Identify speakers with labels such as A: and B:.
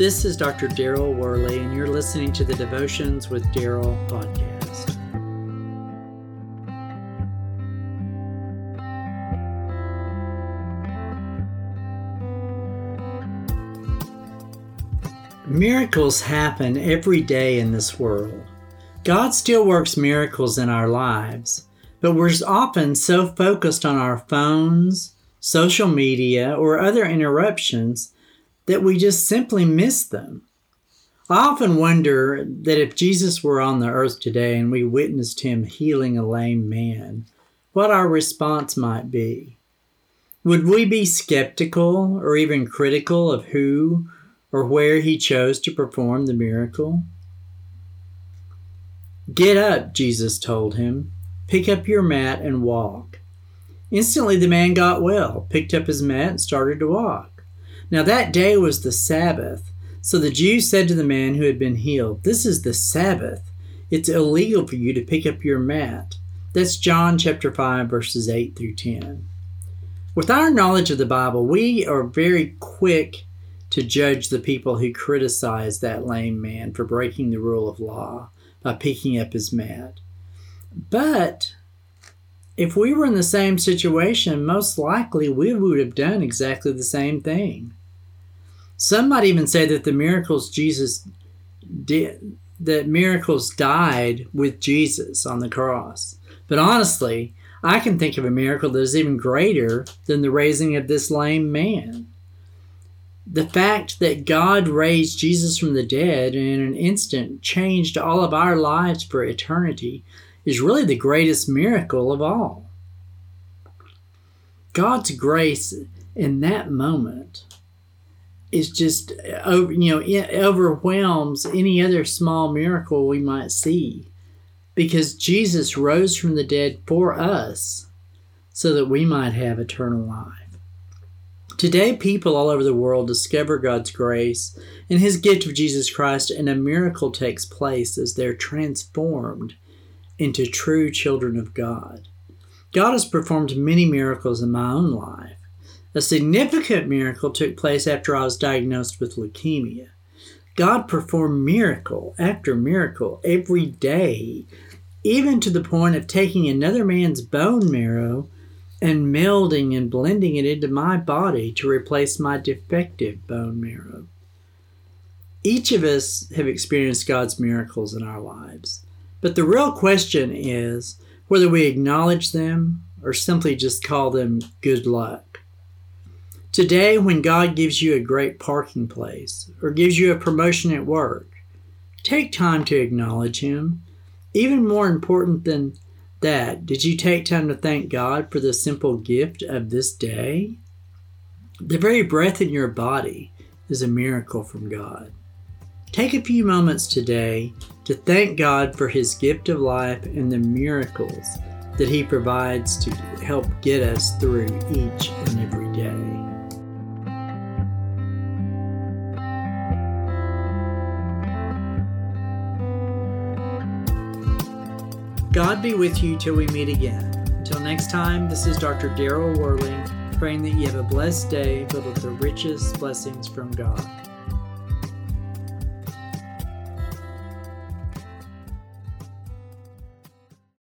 A: This is Dr. Daryl Worley, and you're listening to the Devotions with Daryl podcast. Miracles happen every day in this world. God still works miracles in our lives, but we're often so focused on our phones, social media, or other interruptions that we just simply miss them. I often wonder that if Jesus were on the earth today and we witnessed him healing a lame man, what our response might be. Would we be skeptical or even critical of who or where he chose to perform the miracle? Get up, Jesus told him. Pick up your mat and walk. Instantly the man got well, picked up his mat, and started to walk. Now that day was the Sabbath. So the Jews said to the man who had been healed, This is the Sabbath. It's illegal for you to pick up your mat. That's John chapter 5, verses 8 through 10. With our knowledge of the Bible, we are very quick to judge the people who criticize that lame man for breaking the rule of law by picking up his mat. But if we were in the same situation, most likely we would have done exactly the same thing. Some might even say that the miracles Jesus did, that miracles died with Jesus on the cross. But honestly, I can think of a miracle that is even greater than the raising of this lame man. The fact that God raised Jesus from the dead and in an instant changed all of our lives for eternity is really the greatest miracle of all. God's grace in that moment is just uh, over you know it overwhelms any other small miracle we might see because Jesus rose from the dead for us so that we might have eternal life. Today, people all over the world discover God's grace and His gift of Jesus Christ, and a miracle takes place as they're transformed into true children of God. God has performed many miracles in my own life. A significant miracle took place after I was diagnosed with leukemia. God performed miracle after miracle every day, even to the point of taking another man's bone marrow and melding and blending it into my body to replace my defective bone marrow. Each of us have experienced God's miracles in our lives. But the real question is whether we acknowledge them or simply just call them good luck. Today, when God gives you a great parking place or gives you a promotion at work, take time to acknowledge Him. Even more important than that, did you take time to thank God for the simple gift of this day? The very breath in your body is a miracle from God. Take a few moments today to thank God for His gift of life and the miracles that He provides to help get us through each and every day. God be with you till we meet again. Until next time, this is Dr. Daryl Worley, praying that you have a blessed day filled with the richest blessings from God.